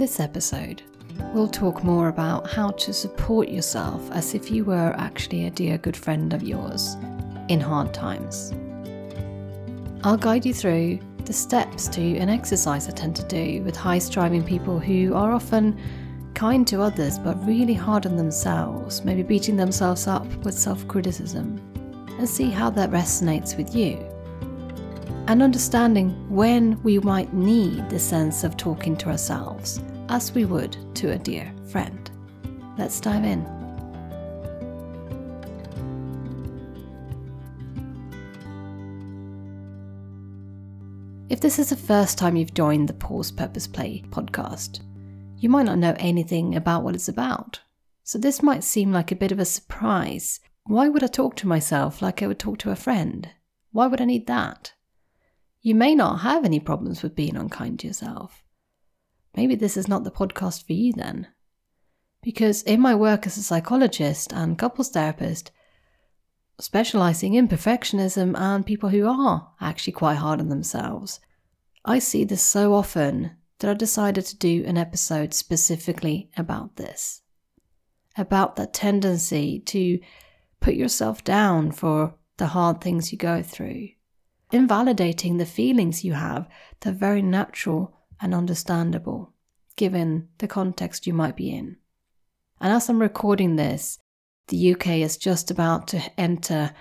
this episode, we'll talk more about how to support yourself as if you were actually a dear good friend of yours in hard times. I'll guide you through the steps to an exercise I tend to do with high striving people who are often kind to others but really hard on themselves, maybe beating themselves up with self criticism, and see how that resonates with you. And understanding when we might need the sense of talking to ourselves as we would to a dear friend. Let's dive in. If this is the first time you've joined the Pause Purpose Play podcast, you might not know anything about what it's about. So this might seem like a bit of a surprise. Why would I talk to myself like I would talk to a friend? Why would I need that? You may not have any problems with being unkind to yourself. Maybe this is not the podcast for you then. Because in my work as a psychologist and couples therapist, specializing in perfectionism and people who are actually quite hard on themselves, I see this so often that I decided to do an episode specifically about this. About that tendency to put yourself down for the hard things you go through, invalidating the feelings you have that are very natural and understandable, given the context you might be in. And as I'm recording this, the UK is just about to enter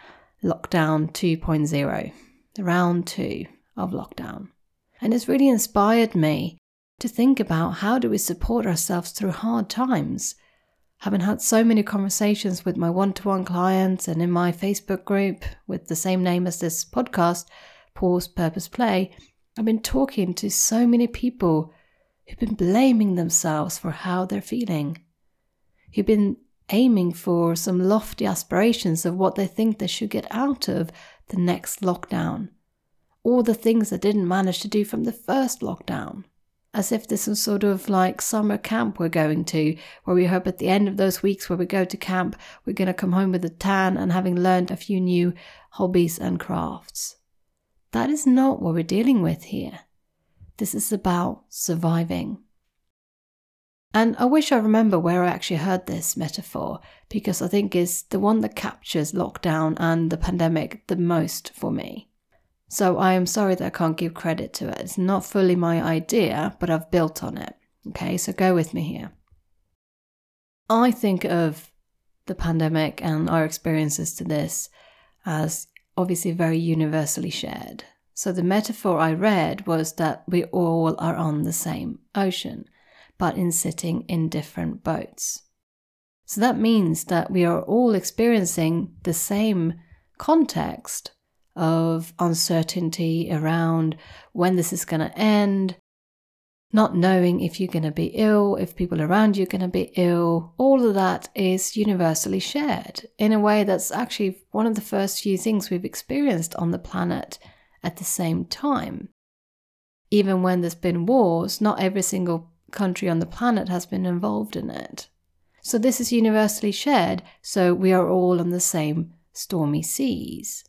lockdown 2.0, the round two of lockdown. And it's really inspired me to think about how do we support ourselves through hard times. Having had so many conversations with my one to one clients and in my Facebook group with the same name as this podcast, Pause Purpose Play, I've been talking to so many people who've been blaming themselves for how they're feeling, who've been aiming for some lofty aspirations of what they think they should get out of the next lockdown, or the things they didn't manage to do from the first lockdown as if there's some sort of like summer camp we're going to, where we hope at the end of those weeks where we go to camp, we're going to come home with a tan and having learned a few new hobbies and crafts. That is not what we're dealing with here. This is about surviving. And I wish I remember where I actually heard this metaphor because I think is the one that captures lockdown and the pandemic the most for me. So I am sorry that I can't give credit to it. It's not fully my idea, but I've built on it. Okay, so go with me here. I think of the pandemic and our experiences to this as obviously very universally shared. So the metaphor I read was that we all are on the same ocean, but in sitting in different boats. So that means that we are all experiencing the same context of uncertainty around when this is going to end, not knowing if you're going to be ill, if people around you are going to be ill, all of that is universally shared in a way that's actually one of the first few things we've experienced on the planet at the same time. Even when there's been wars, not every single country on the planet has been involved in it. So this is universally shared, so we are all on the same stormy seas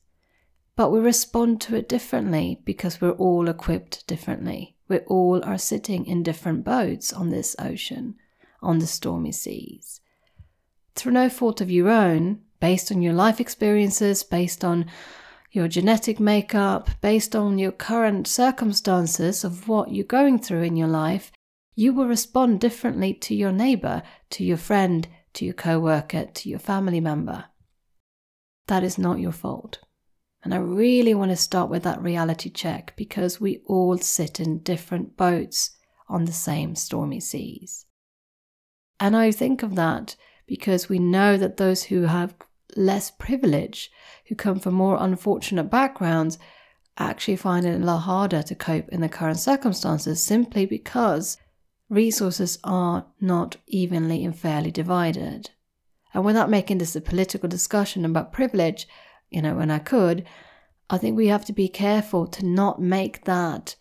but we respond to it differently because we're all equipped differently. We all are sitting in different boats on this ocean, on the stormy seas. Through no fault of your own, based on your life experiences, based on your genetic makeup, based on your current circumstances of what you're going through in your life, you will respond differently to your neighbor, to your friend, to your co worker, to your family member. That is not your fault. And I really want to start with that reality check because we all sit in different boats on the same stormy seas. And I think of that because we know that those who have less privilege, who come from more unfortunate backgrounds, actually find it a lot harder to cope in the current circumstances simply because resources are not evenly and fairly divided. And without making this a political discussion about privilege, you know, when I could, I think we have to be careful to not make that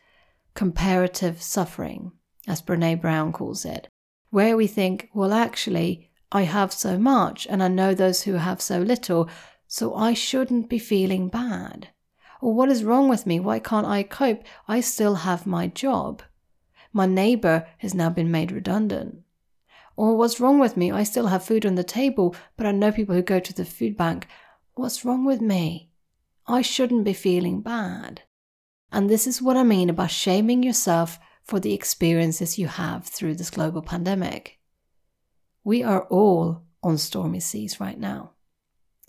comparative suffering, as Brene Brown calls it, where we think, well, actually, I have so much and I know those who have so little, so I shouldn't be feeling bad. Or what is wrong with me? Why can't I cope? I still have my job. My neighbor has now been made redundant. Or what's wrong with me? I still have food on the table, but I know people who go to the food bank. What's wrong with me? I shouldn't be feeling bad. And this is what I mean about shaming yourself for the experiences you have through this global pandemic. We are all on stormy seas right now.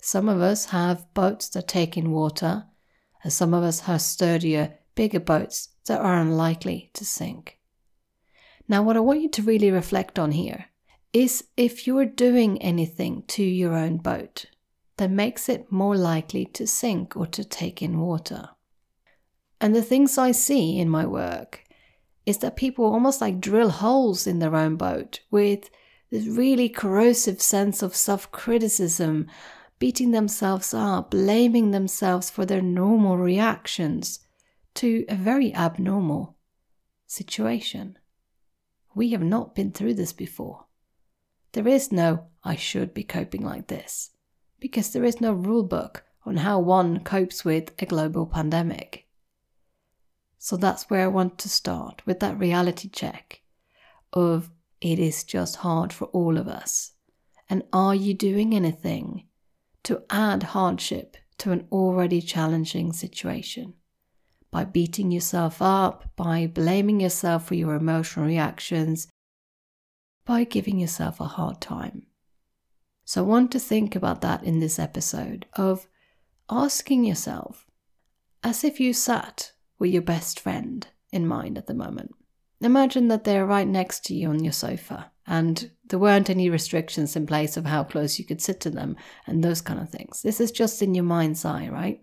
Some of us have boats that take in water, and some of us have sturdier, bigger boats that are unlikely to sink. Now, what I want you to really reflect on here is if you're doing anything to your own boat that makes it more likely to sink or to take in water. And the things I see in my work is that people almost like drill holes in their own boat with this really corrosive sense of self criticism, beating themselves up, blaming themselves for their normal reactions to a very abnormal situation. We have not been through this before. There is no, I should be coping like this, because there is no rule book on how one copes with a global pandemic. So that's where I want to start with that reality check of it is just hard for all of us. And are you doing anything to add hardship to an already challenging situation? By beating yourself up, by blaming yourself for your emotional reactions, by giving yourself a hard time. So I want to think about that in this episode of asking yourself, as if you sat with your best friend in mind at the moment. Imagine that they're right next to you on your sofa and there weren't any restrictions in place of how close you could sit to them and those kind of things. This is just in your mind's eye, right?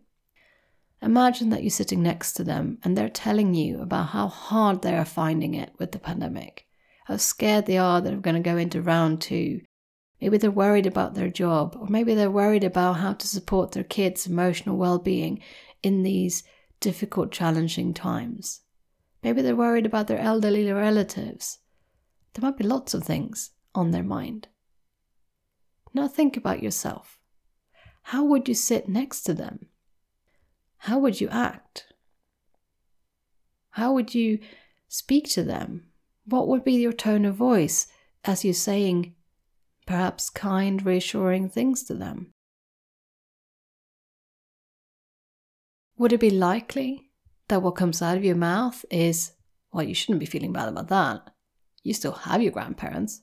Imagine that you're sitting next to them and they're telling you about how hard they are finding it with the pandemic how scared they are that they're going to go into round two. Maybe they're worried about their job, or maybe they're worried about how to support their kids' emotional well being in these difficult, challenging times. Maybe they're worried about their elderly relatives. There might be lots of things on their mind. Now think about yourself. How would you sit next to them? How would you act? How would you speak to them? What would be your tone of voice as you're saying perhaps kind, reassuring things to them? Would it be likely that what comes out of your mouth is, well, you shouldn't be feeling bad about that. You still have your grandparents.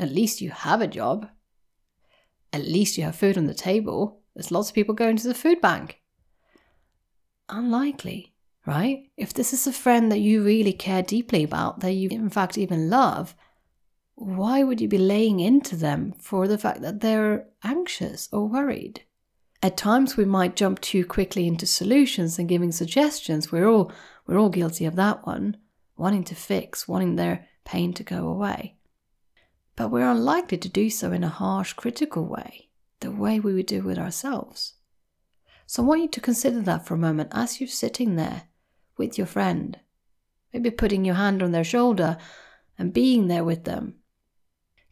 At least you have a job. At least you have food on the table. There's lots of people going to the food bank. Unlikely right? If this is a friend that you really care deeply about, that you in fact even love, why would you be laying into them for the fact that they're anxious or worried? At times we might jump too quickly into solutions and giving suggestions. We're all we're all guilty of that one, wanting to fix, wanting their pain to go away. But we're unlikely to do so in a harsh, critical way, the way we would do with ourselves. So I want you to consider that for a moment as you're sitting there with your friend. Maybe putting your hand on their shoulder and being there with them.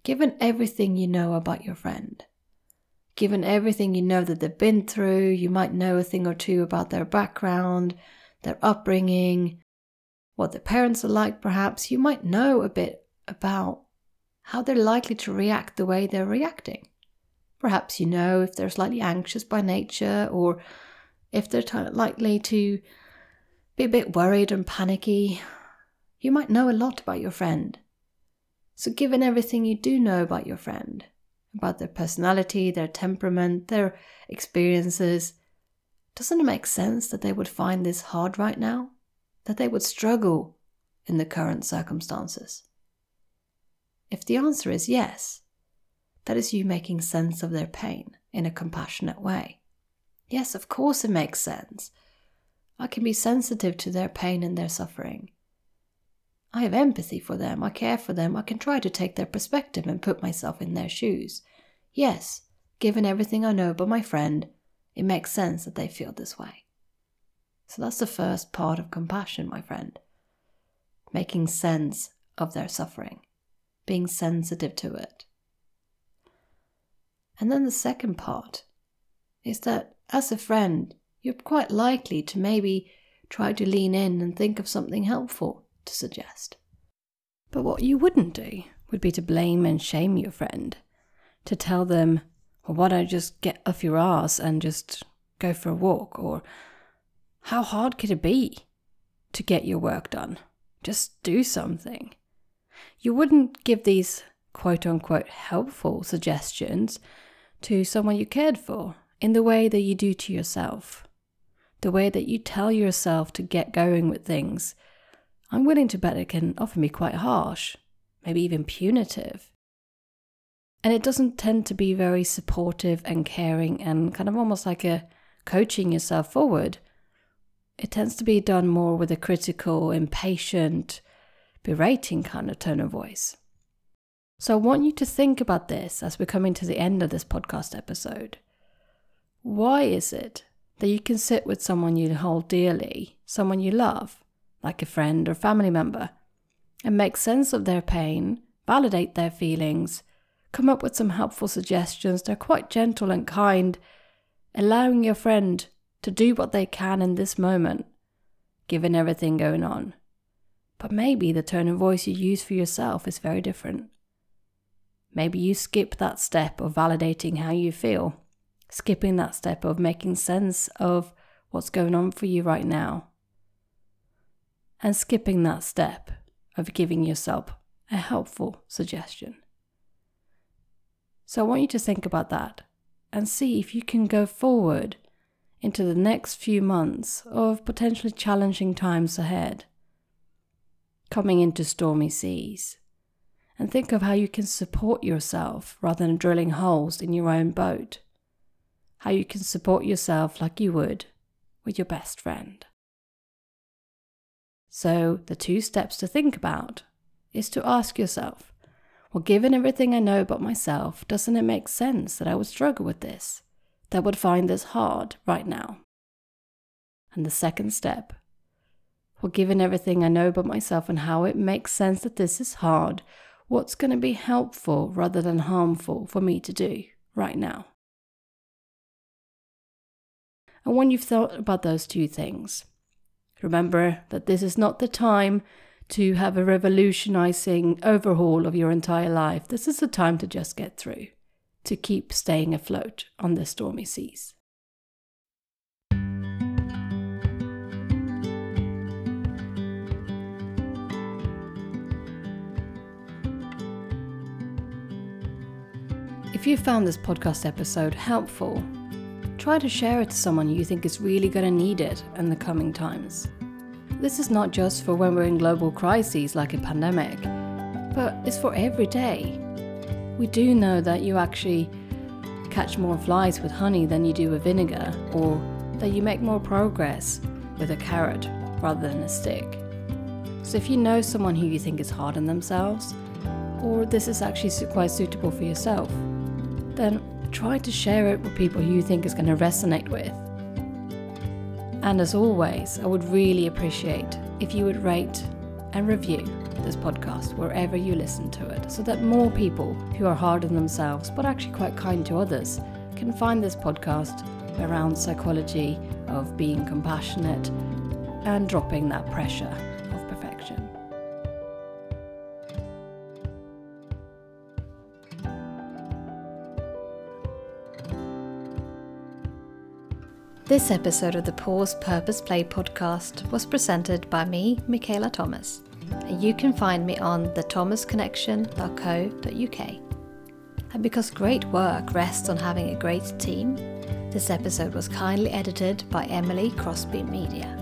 Given everything you know about your friend, given everything you know that they've been through, you might know a thing or two about their background, their upbringing, what their parents are like, perhaps. You might know a bit about how they're likely to react the way they're reacting. Perhaps you know if they're slightly anxious by nature or if they're t- likely to be a bit worried and panicky. You might know a lot about your friend. So, given everything you do know about your friend, about their personality, their temperament, their experiences, doesn't it make sense that they would find this hard right now? That they would struggle in the current circumstances? If the answer is yes, that is you making sense of their pain in a compassionate way. Yes, of course it makes sense I can be sensitive to their pain and their suffering. I have empathy for them, I care for them, I can try to take their perspective and put myself in their shoes. Yes, given everything I know about my friend, it makes sense that they feel this way. So that's the first part of compassion, my friend. Making sense of their suffering, being sensitive to it. And then the second part is that as a friend, you're quite likely to maybe try to lean in and think of something helpful to suggest. But what you wouldn't do would be to blame and shame your friend, to tell them, well, why don't you just get off your ass and just go for a walk? Or how hard could it be to get your work done? Just do something. You wouldn't give these quote unquote helpful suggestions to someone you cared for in the way that you do to yourself. The way that you tell yourself to get going with things, I'm willing to bet it can often be quite harsh, maybe even punitive. And it doesn't tend to be very supportive and caring and kind of almost like a coaching yourself forward. It tends to be done more with a critical, impatient, berating kind of tone of voice. So I want you to think about this as we're coming to the end of this podcast episode. Why is it that you can sit with someone you hold dearly, someone you love, like a friend or family member, and make sense of their pain, validate their feelings, come up with some helpful suggestions. They're quite gentle and kind, allowing your friend to do what they can in this moment, given everything going on. But maybe the tone of voice you use for yourself is very different. Maybe you skip that step of validating how you feel, skipping that step of making sense of what's going on for you right now, and skipping that step of giving yourself a helpful suggestion. So I want you to think about that and see if you can go forward into the next few months of potentially challenging times ahead, coming into stormy seas. And think of how you can support yourself rather than drilling holes in your own boat. How you can support yourself like you would with your best friend. So, the two steps to think about is to ask yourself well, given everything I know about myself, doesn't it make sense that I would struggle with this? That I would find this hard right now? And the second step well, given everything I know about myself and how it makes sense that this is hard, what's going to be helpful rather than harmful for me to do right now? And when you've thought about those two things, remember that this is not the time to have a revolutionizing overhaul of your entire life, this is the time to just get through, to keep staying afloat on the stormy seas. If you found this podcast episode helpful, try to share it to someone you think is really going to need it in the coming times. This is not just for when we're in global crises like a pandemic, but it's for every day. We do know that you actually catch more flies with honey than you do with vinegar, or that you make more progress with a carrot rather than a stick. So if you know someone who you think is hard on themselves, or this is actually quite suitable for yourself, try to share it with people you think is going to resonate with. And as always, I would really appreciate if you would rate and review this podcast wherever you listen to it so that more people who are hard on themselves but actually quite kind to others can find this podcast around psychology of being compassionate and dropping that pressure This episode of the Pause Purpose Play podcast was presented by me, Michaela Thomas, you can find me on thethomasconnection.co.uk. And because great work rests on having a great team, this episode was kindly edited by Emily Crosby Media.